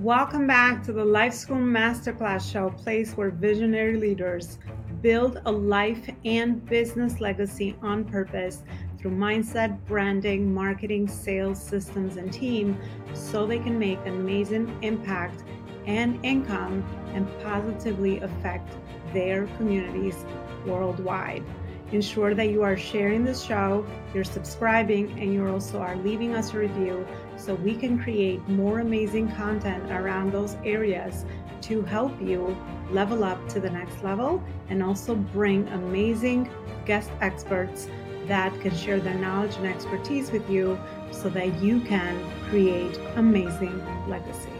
Welcome back to the Life School Masterclass Show, a place where visionary leaders build a life and business legacy on purpose through mindset, branding, marketing, sales, systems, and team so they can make an amazing impact and income and positively affect their communities worldwide. Ensure that you are sharing the show, you're subscribing, and you also are leaving us a review so we can create more amazing content around those areas to help you level up to the next level and also bring amazing guest experts that can share their knowledge and expertise with you so that you can create amazing legacy.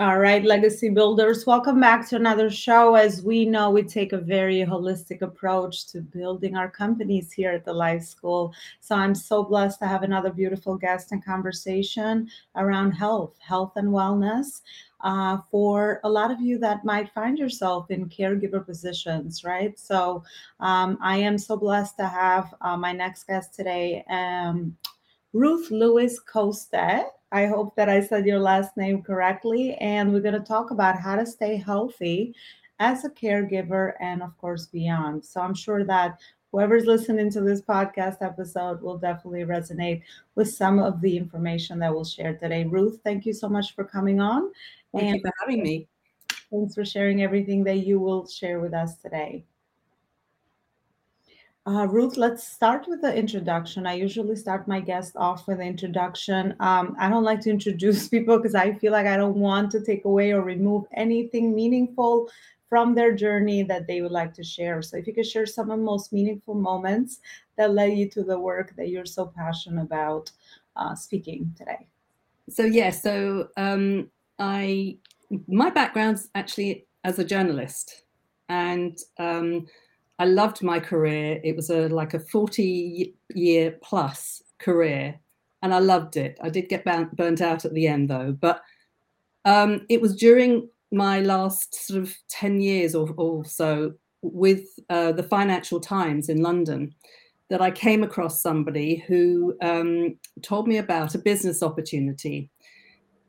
All right, legacy builders, welcome back to another show. As we know, we take a very holistic approach to building our companies here at the Life School. So I'm so blessed to have another beautiful guest and conversation around health, health and wellness. Uh, for a lot of you that might find yourself in caregiver positions, right? So um, I am so blessed to have uh, my next guest today, um, Ruth Lewis Coste. I hope that I said your last name correctly. And we're going to talk about how to stay healthy as a caregiver and, of course, beyond. So I'm sure that whoever's listening to this podcast episode will definitely resonate with some of the information that we'll share today. Ruth, thank you so much for coming on. Thank and you for having me. Thanks for sharing everything that you will share with us today. Uh, Ruth, let's start with the introduction. I usually start my guest off with the introduction. Um, I don't like to introduce people because I feel like I don't want to take away or remove anything meaningful from their journey that they would like to share. So, if you could share some of the most meaningful moments that led you to the work that you're so passionate about uh, speaking today. So, yeah, so um, I my background's actually as a journalist, and um, I loved my career. It was a like a 40 year plus career and I loved it. I did get burnt out at the end though, but um, it was during my last sort of 10 years or, or so with uh, the Financial Times in London that I came across somebody who um, told me about a business opportunity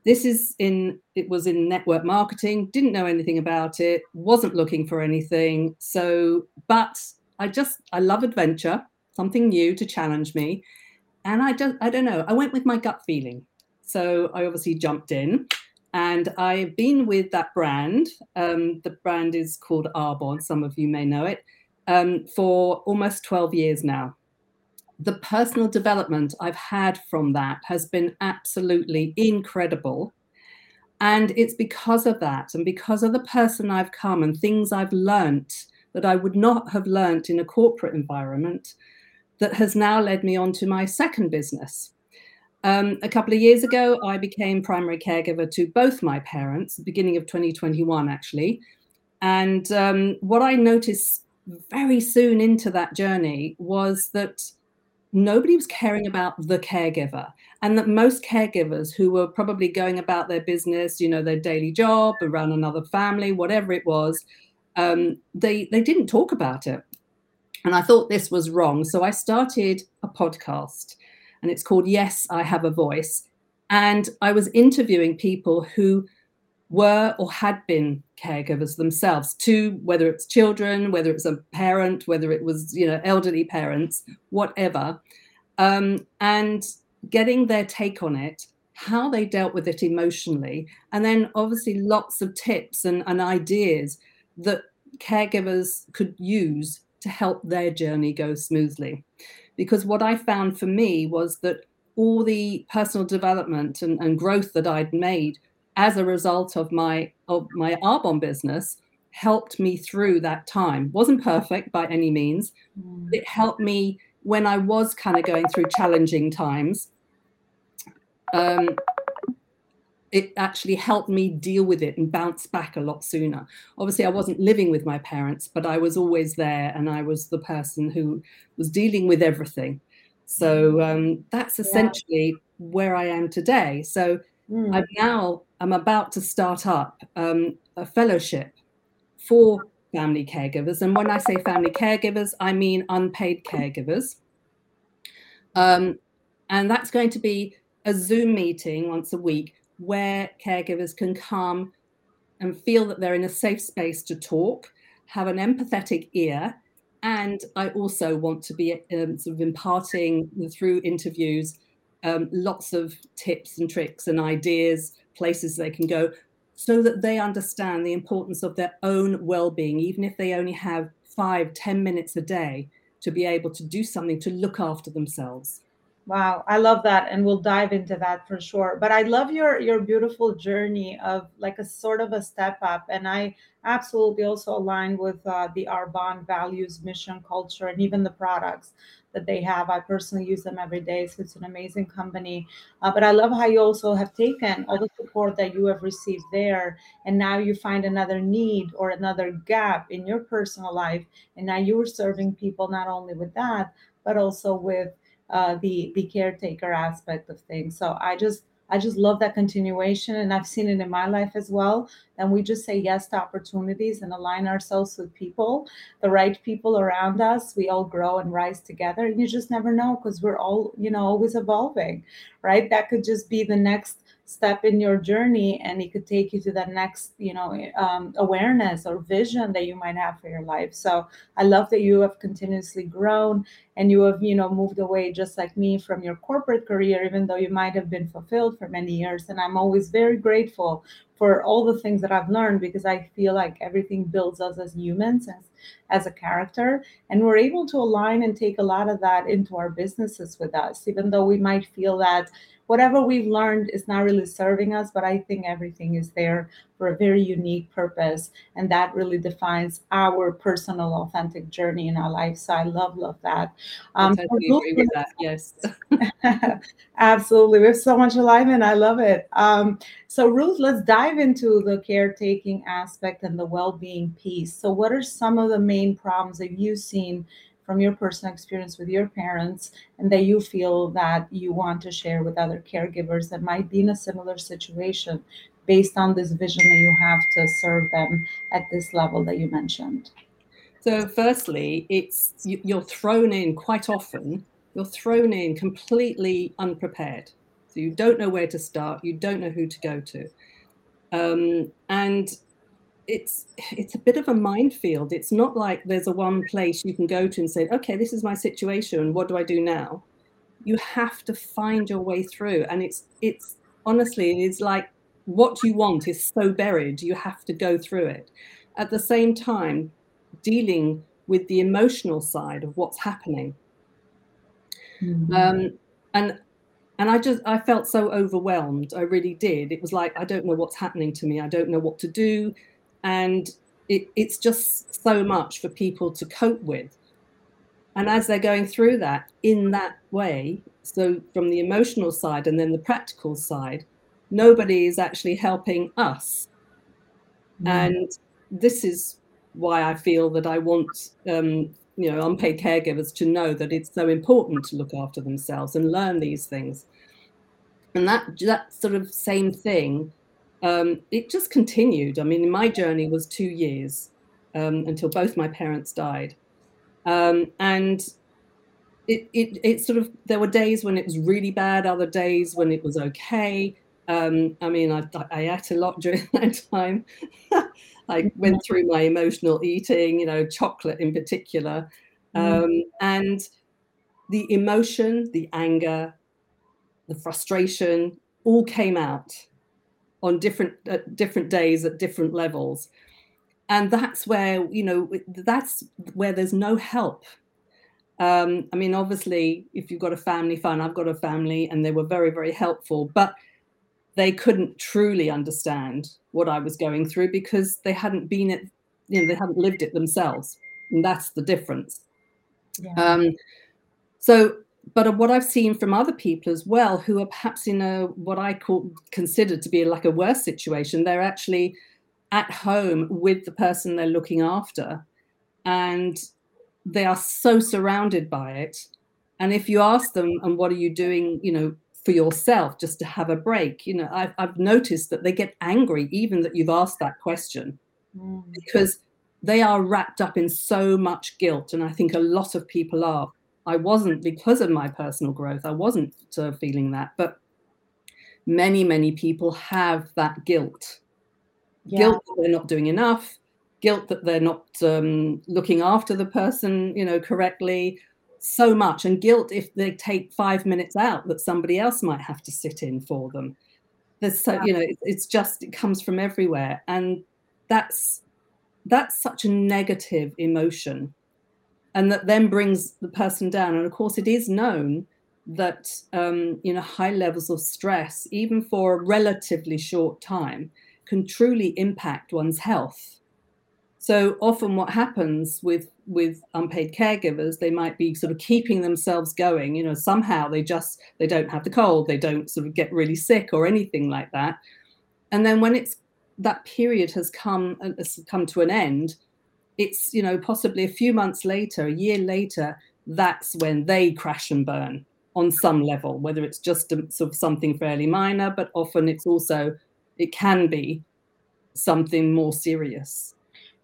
this is in it was in network marketing didn't know anything about it wasn't looking for anything. So but i just i love adventure something new to challenge me. And i don't i don't know i went with my gut feeling. So i obviously jumped in and i've been with that brand. Um, the brand is called arbonne some of you may know it um, for almost 12 years now the personal development I've had from that has been absolutely incredible. And it's because of that and because of the person I've come and things I've learnt that I would not have learnt in a corporate environment that has now led me on to my second business. Um, a couple of years ago, I became primary caregiver to both my parents, beginning of 2021, actually. And um, what I noticed very soon into that journey was that nobody was caring about the caregiver and that most caregivers who were probably going about their business you know their daily job around another family whatever it was um, they they didn't talk about it. And i thought this was wrong so i started a podcast and it's called yes i have a voice. And i was interviewing people who were or had been caregivers themselves to whether it's children whether it's a parent whether it was you know elderly parents whatever. Um, and getting their take on it how they dealt with it emotionally and then obviously lots of tips and, and ideas that caregivers could use to help their journey go smoothly. Because what i found for me was that all the personal development and, and growth that i'd made as a result of my of my Arbonne business helped me through that time. wasn't perfect by any means. Mm. It helped me when I was kind of going through challenging times. Um, it actually helped me deal with it and bounce back a lot sooner. Obviously, I wasn't living with my parents, but I was always there and I was the person who was dealing with everything. So mm. um, that's essentially yeah. where I am today. So Mm. I've now I'm about to start up um, a fellowship for family caregivers, and when I say family caregivers, I mean unpaid caregivers. Um, and that's going to be a Zoom meeting once a week where caregivers can come and feel that they're in a safe space to talk, have an empathetic ear. And I also want to be um, sort of imparting through interviews um, lots of tips and tricks and ideas, places they can go, so that they understand the importance of their own well-being, even if they only have five, ten minutes a day to be able to do something to look after themselves. Wow, I love that, and we'll dive into that for sure. But I love your your beautiful journey of like a sort of a step up, and I absolutely also align with uh, the Arbonne values, mission, culture, and even the products that they have. I personally use them every day, so it's an amazing company. Uh, but I love how you also have taken all the support that you have received there, and now you find another need or another gap in your personal life, and now you are serving people not only with that, but also with uh, the the caretaker aspect of things. So I just I just love that continuation, and I've seen it in my life as well. And we just say yes to opportunities and align ourselves with people, the right people around us. We all grow and rise together, and you just never know because we're all you know always evolving, right? That could just be the next step in your journey and it could take you to that next you know um, awareness or vision that you might have for your life. So i love that you have continuously grown and you have you know moved away just like me from your corporate career even though you might have been fulfilled for many years. And i'm always very grateful for all the things that i've learned because i feel like everything builds us as humans as, as a character. And we're able to align and take a lot of that into our businesses with us even though we might feel that whatever we've learned is not really serving us, but I think everything is there for a very unique purpose. And that really defines our personal, authentic journey in our life. So I love, love that. Um, I totally agree with that. Yes. Absolutely. We have so much alignment. I love it. Um, so, Ruth, let's dive into the caretaking aspect and the well being piece. So, what are some of the main problems that you've seen from your personal experience with your parents and that you feel that you want to share with other caregivers that might be in a similar situation based on this vision that you have to serve them at this level that you mentioned? So firstly it's you're thrown in quite often you're thrown in completely unprepared. So you don't know where to start you don't know who to go to. Um, and it's it's a bit of a minefield. It's not like there's a one place you can go to and say, okay, this is my situation. What do I do now? You have to find your way through, and it's it's honestly it's like what you want is so buried. You have to go through it. At the same time, dealing with the emotional side of what's happening. Mm-hmm. Um, and and I just I felt so overwhelmed. I really did. It was like I don't know what's happening to me. I don't know what to do and it, it's just so much for people to cope with. And as they're going through that in that way so from the emotional side and then the practical side nobody is actually helping us. Mm. and this is why i feel that i want um, you know unpaid caregivers to know that it's so important to look after themselves and learn these things. And that that sort of same thing um, it just continued. I mean, my journey was two years um, until both my parents died. Um, and it, it, it sort of, there were days when it was really bad, other days when it was okay. Um, I mean, I, I ate a lot during that time. I went through my emotional eating, you know, chocolate in particular. Mm. Um, and the emotion, the anger, the frustration all came out on different at different days at different levels. And that's where you know that's where there's no help. Um, i mean obviously if you've got a family fine i've got a family and they were very very helpful but they couldn't truly understand what i was going through because they hadn't been it you know they hadn't lived it themselves. And that's the difference. Yeah. um, so but what I've seen from other people as well, who are perhaps in a what I call considered to be like a worse situation, they're actually at home with the person they're looking after, and they are so surrounded by it. And if you ask them, and what are you doing, you know, for yourself, just to have a break, you know, I've, I've noticed that they get angry even that you've asked that question, mm. because they are wrapped up in so much guilt, and I think a lot of people are I wasn't because of my personal growth. I wasn't uh, feeling that, but many, many people have that guilt. Yeah. Guilt that they're not doing enough, guilt that they're not um, looking after the person, you know, correctly, so much, and guilt if they take five minutes out that somebody else might have to sit in for them. There's so, yeah. you know, it, it's just it comes from everywhere, and that's that's such a negative emotion, and that then brings the person down. And of course, it is known that um, you know high levels of stress, even for a relatively short time, can truly impact one's health. So often, what happens with with unpaid caregivers, they might be sort of keeping themselves going. You know, somehow they just they don't have the cold, they don't sort of get really sick or anything like that. And then when it's that period has come uh, has come to an end, it's you know possibly a few months later, a year later, that's when they crash and burn on some level, whether it's just a, sort of something fairly minor, but often it's also, it can be something more serious.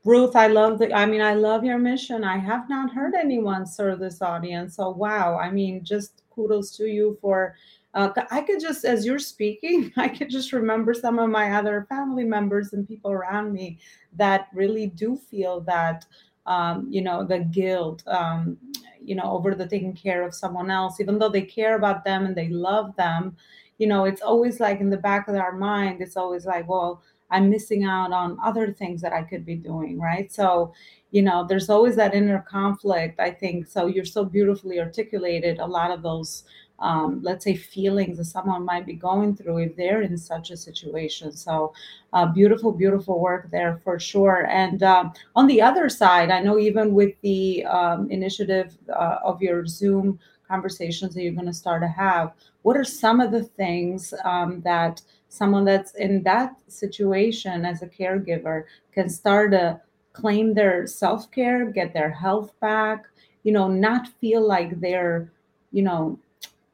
Ruth, I love the, I mean, I love your mission. I have not heard anyone serve this audience. So, wow. I mean, just kudos to you for, uh, I could just, as you're speaking, I could just remember some of my other family members and people around me that really do feel that, um, you know, the guilt, um, you know over the taking care of someone else even though they care about them and they love them you know it's always like in the back of our mind it's always like well i'm missing out on other things that i could be doing right? So you know there's always that inner conflict i think. So you're so beautifully articulated a lot of those um, let's say feelings that someone might be going through if they're in such a situation. So uh, beautiful beautiful work there for sure. And um, on the other side i know even with the um, initiative uh, of your zoom conversations that you're going to start to have what are some of the things um, that someone that's in that situation as a caregiver can start to claim their self-care get their health back you know not feel like they're you know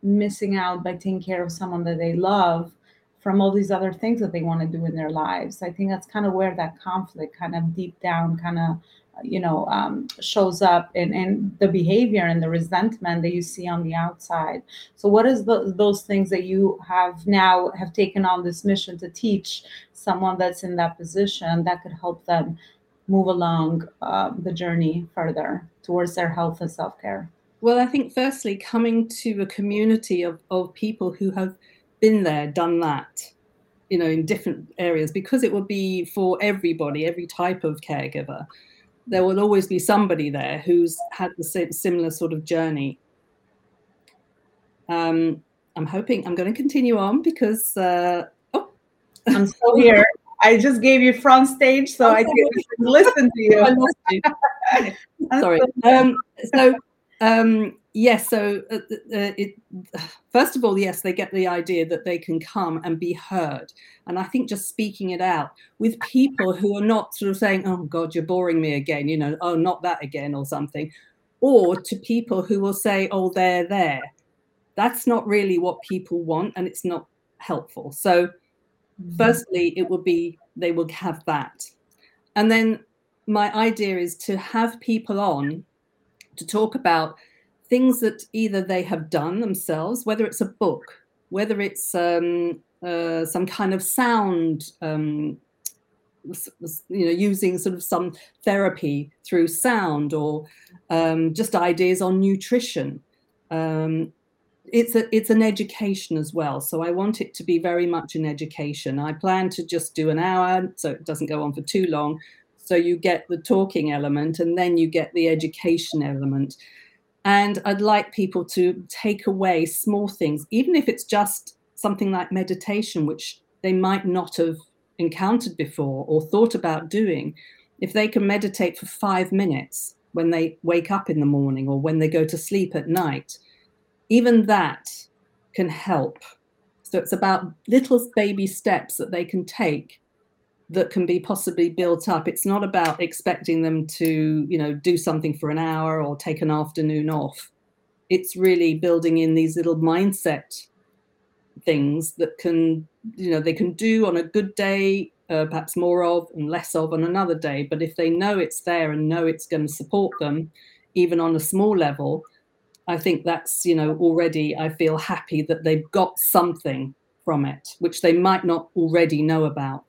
missing out by taking care of someone that they love from all these other things that they want to do in their lives. I think that's kind of where that conflict kind of deep down kind of you know um, shows up in, in the behavior and the resentment that you see on the outside so what is the, those things that you have now have taken on this mission to teach someone that's in that position that could help them move along uh, the journey further towards their health and self-care well, I think firstly, coming to a community of, of people who have been there, done that, you know, in different areas, because it will be for everybody, every type of caregiver. There will always be somebody there who's had the same, similar sort of journey. Um, I'm hoping I'm going to continue on because uh, oh, I'm still here. I just gave you front stage so I can listen to you. you. Sorry. Um, so um, yes. So, uh, uh, it, first of all, yes, they get the idea that they can come and be heard. And I think just speaking it out with people who are not sort of saying, oh, God, you're boring me again, you know, oh, not that again, or something, or to people who will say, oh, they're there. That's not really what people want, and it's not helpful. So, mm-hmm. firstly, it will be they will have that. And then my idea is to have people on to talk about things that either they have done themselves, whether it's a book, whether it's um, uh, some kind of sound, um, you know, using sort of some therapy through sound, or um, just ideas on nutrition. Um, it's a it's an education as well, so I want it to be very much an education. I plan to just do an hour, so it doesn't go on for too long, so you get the talking element and then you get the education element. And I'd like people to take away small things, even if it's just something like meditation, which they might not have encountered before or thought about doing. If they can meditate for five minutes when they wake up in the morning or when they go to sleep at night, even that can help. So it's about little baby steps that they can take that can be possibly built up. It's not about expecting them to you know do something for an hour or take an afternoon off. It's really building in these little mindset things that can you know they can do on a good day uh, perhaps more of and less of on another day. But if they know it's there and know it's going to support them even on a small level i think that's you know already i feel happy that they've got something from it, which they might not already know about.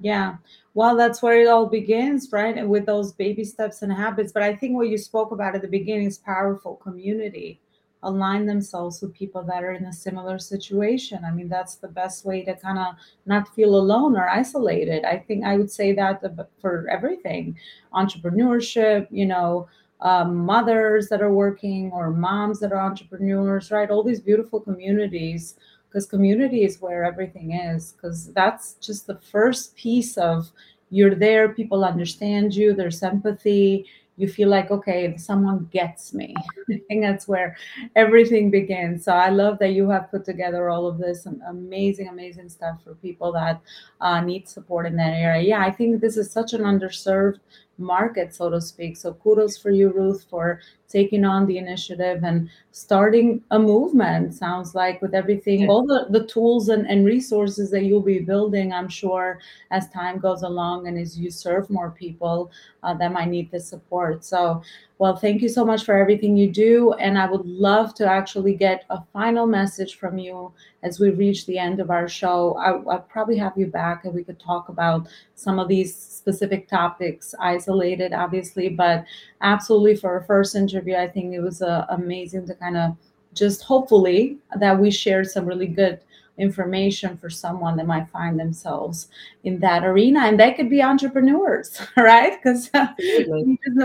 Yeah. Well, that's where it all begins, right? And with those baby steps and habits. But I think what you spoke about at the beginning is powerful community. Align themselves with people that are in a similar situation. I mean, that's the best way to kind of not feel alone or isolated. I think I would say that for everything entrepreneurship, you know, um, mothers that are working or moms that are entrepreneurs, right? All these beautiful communities because community is where everything is because that's just the first piece of you're there people understand you there's empathy you feel like okay someone gets me. I think that's where everything begins. So i love that you have put together all of this amazing amazing stuff for people that uh, need support in that area. Yeah i think this is such an underserved market so to speak. So kudos for you ruth for taking on the initiative and starting a movement sounds like with everything all the, the tools and, and resources that you'll be building i'm sure as time goes along and as you serve more people uh, that might need this support. So well thank you so much for everything you do and i would love to actually get a final message from you as we reach the end of our show. I, i'll probably have you back and we could talk about some of these specific topics isolated obviously but absolutely for a first interview i think it was uh, amazing to kind of just hopefully that we shared some really good information for someone that might find themselves in that arena and they could be entrepreneurs right? Because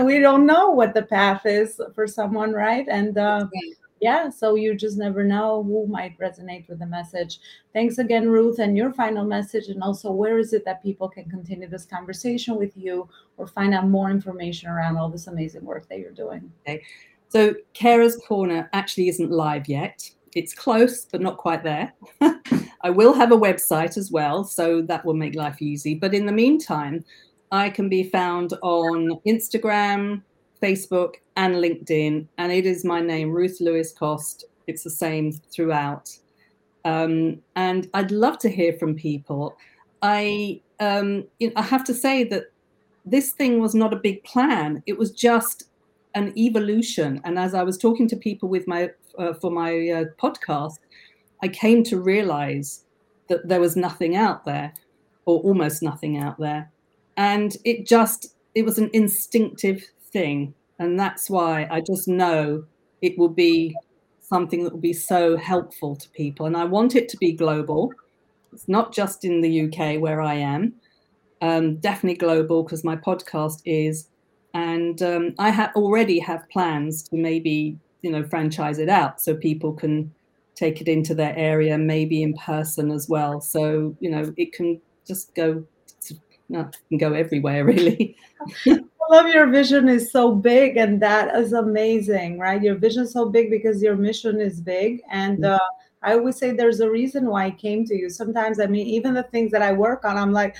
we don't know what the path is for someone right? And uh, yeah so you just never know who might resonate with the message. Thanks again ruth and your final message and also where is it that people can continue this conversation with you or find out more information around all this amazing work that you're doing? Okay so carers corner actually isn't live yet it's close but not quite there i will have a website as well so that will make life easy but in the meantime i can be found on instagram Facebook, and LinkedIn. And it is my name, Ruth Lewis Cost. It's the same throughout. Um, and I'd love to hear from people. I um, you know, I have to say that this thing was not a big plan. It was just an evolution. And as I was talking to people with my uh, for my uh, podcast, I came to realize that there was nothing out there, or almost nothing out there, and it just it was an instinctive thing. And that's why I just know it will be something that will be so helpful to people. And I want it to be global. It's not just in the UK where I am, um, definitely global because my podcast is. And um, I ha- already have plans to maybe, you know, franchise it out so people can take it into their area, maybe in person as well. So, you know, it can just go, can go everywhere really. I love your vision is so big, and that is amazing, right? Your vision is so big because your mission is big, and uh, I always say there's a reason why I came to you. Sometimes, I mean, even the things that I work on, I'm like,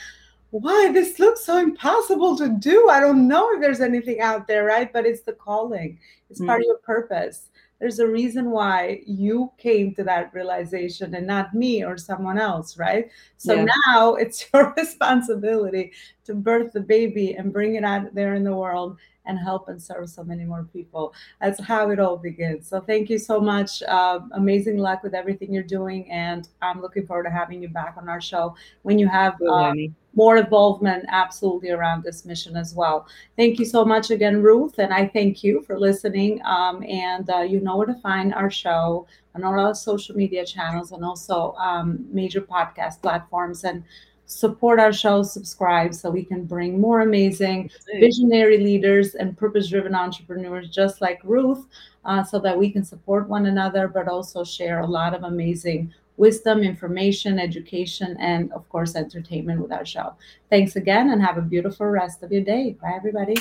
why this looks so impossible to do? I don't know if there's anything out there, right? But it's the calling. It's mm part of your purpose there's a reason why you came to that realization and not me or someone else, right? So yeah. now it's your responsibility to birth the baby and bring it out there in the world and help and serve so many more people. That's how it all begins. So thank you so much. Uh, amazing luck with everything you're doing. And I'm looking forward to having you back on our show when you have. Uh, more involvement absolutely around this mission as well. Thank you so much again, Ruth, and I thank you for listening. Um, and uh, you know where to find our show on all our social media channels and also um, major podcast platforms. And support our show, subscribe so we can bring more amazing visionary leaders and purpose driven entrepreneurs just like Ruth, uh, so that we can support one another, but also share a lot of amazing wisdom, information, education, and of course, entertainment with our show. Thanks again and have a beautiful rest of your day. Bye, everybody.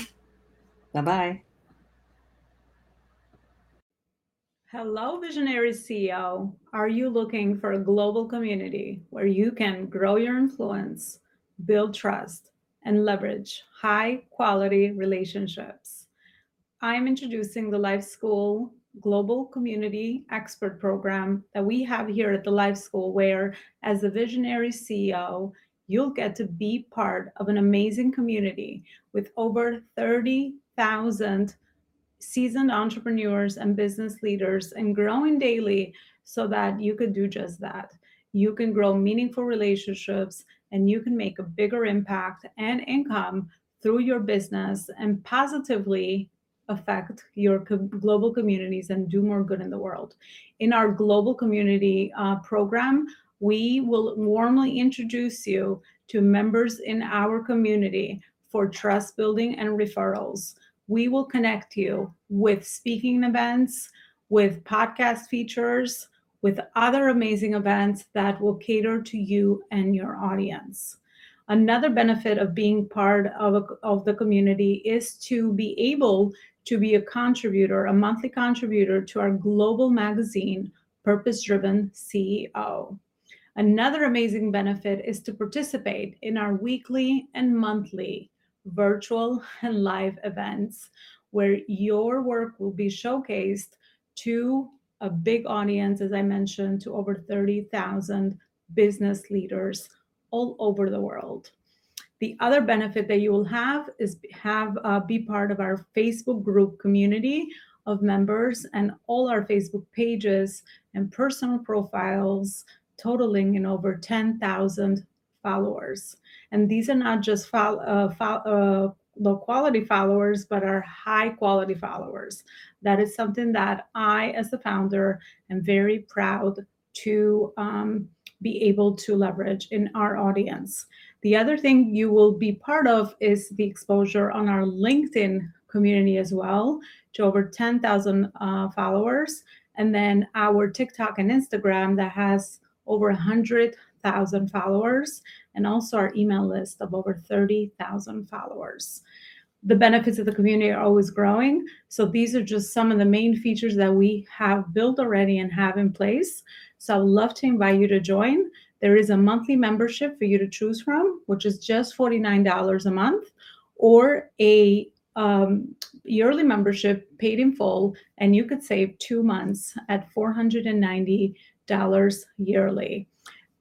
Bye bye. Hello, Visionary CEO. Are you looking for a global community where you can grow your influence, build trust, and leverage high quality relationships? I'm introducing the Life School global community expert program that we have here at the Life School, where as a visionary CEO, you'll get to be part of an amazing community with over 30,000 seasoned entrepreneurs and business leaders and growing daily so that you could do just that. you can grow meaningful relationships and you can make a bigger impact and income through your business and positively affect your co- global communities and do more good in the world. In our global community uh, program, we will warmly introduce you to members in our community for trust building and referrals. We will connect you with speaking events, with podcast features, with other amazing events that will cater to you and your audience. Another benefit of being part of, a, of the community is to be able to be a contributor, a monthly contributor to our global magazine, Purpose Driven CEO. Another amazing benefit is to participate in our weekly and monthly virtual and live events where your work will be showcased to a big audience, as I mentioned, to over 30,000 business leaders all over the world. The other benefit that you will have is have uh, be part of our Facebook group community of members and all our Facebook pages and personal profiles totaling in over 10,000 followers. And these are not just fo- uh, fo- uh, low quality followers, but are high quality followers. That is something that I, as the founder, am very proud to um, be able to leverage in our audience. The other thing you will be part of is the exposure on our LinkedIn community as well to over 10,000 uh, followers. And then our TikTok and Instagram that has over 100,000 followers, and also our email list of over 30,000 followers. The benefits of the community are always growing. So these are just some of the main features that we have built already and have in place. So I'd love to invite you to join. There is a monthly membership for you to choose from, which is just $49 a month, or a um, yearly membership paid in full, and you could save two months at $490 yearly.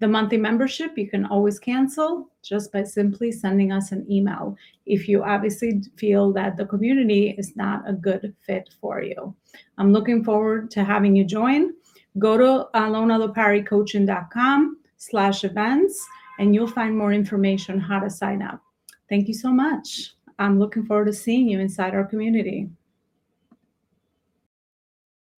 The monthly membership you can always cancel just by simply sending us an email if you obviously feel that the community is not a good fit for you. I'm looking forward to having you join. Go to elonaloparicoaching.com slash events and you'll find more information on how to sign up. Thank you so much. I'm looking forward to seeing you inside our community.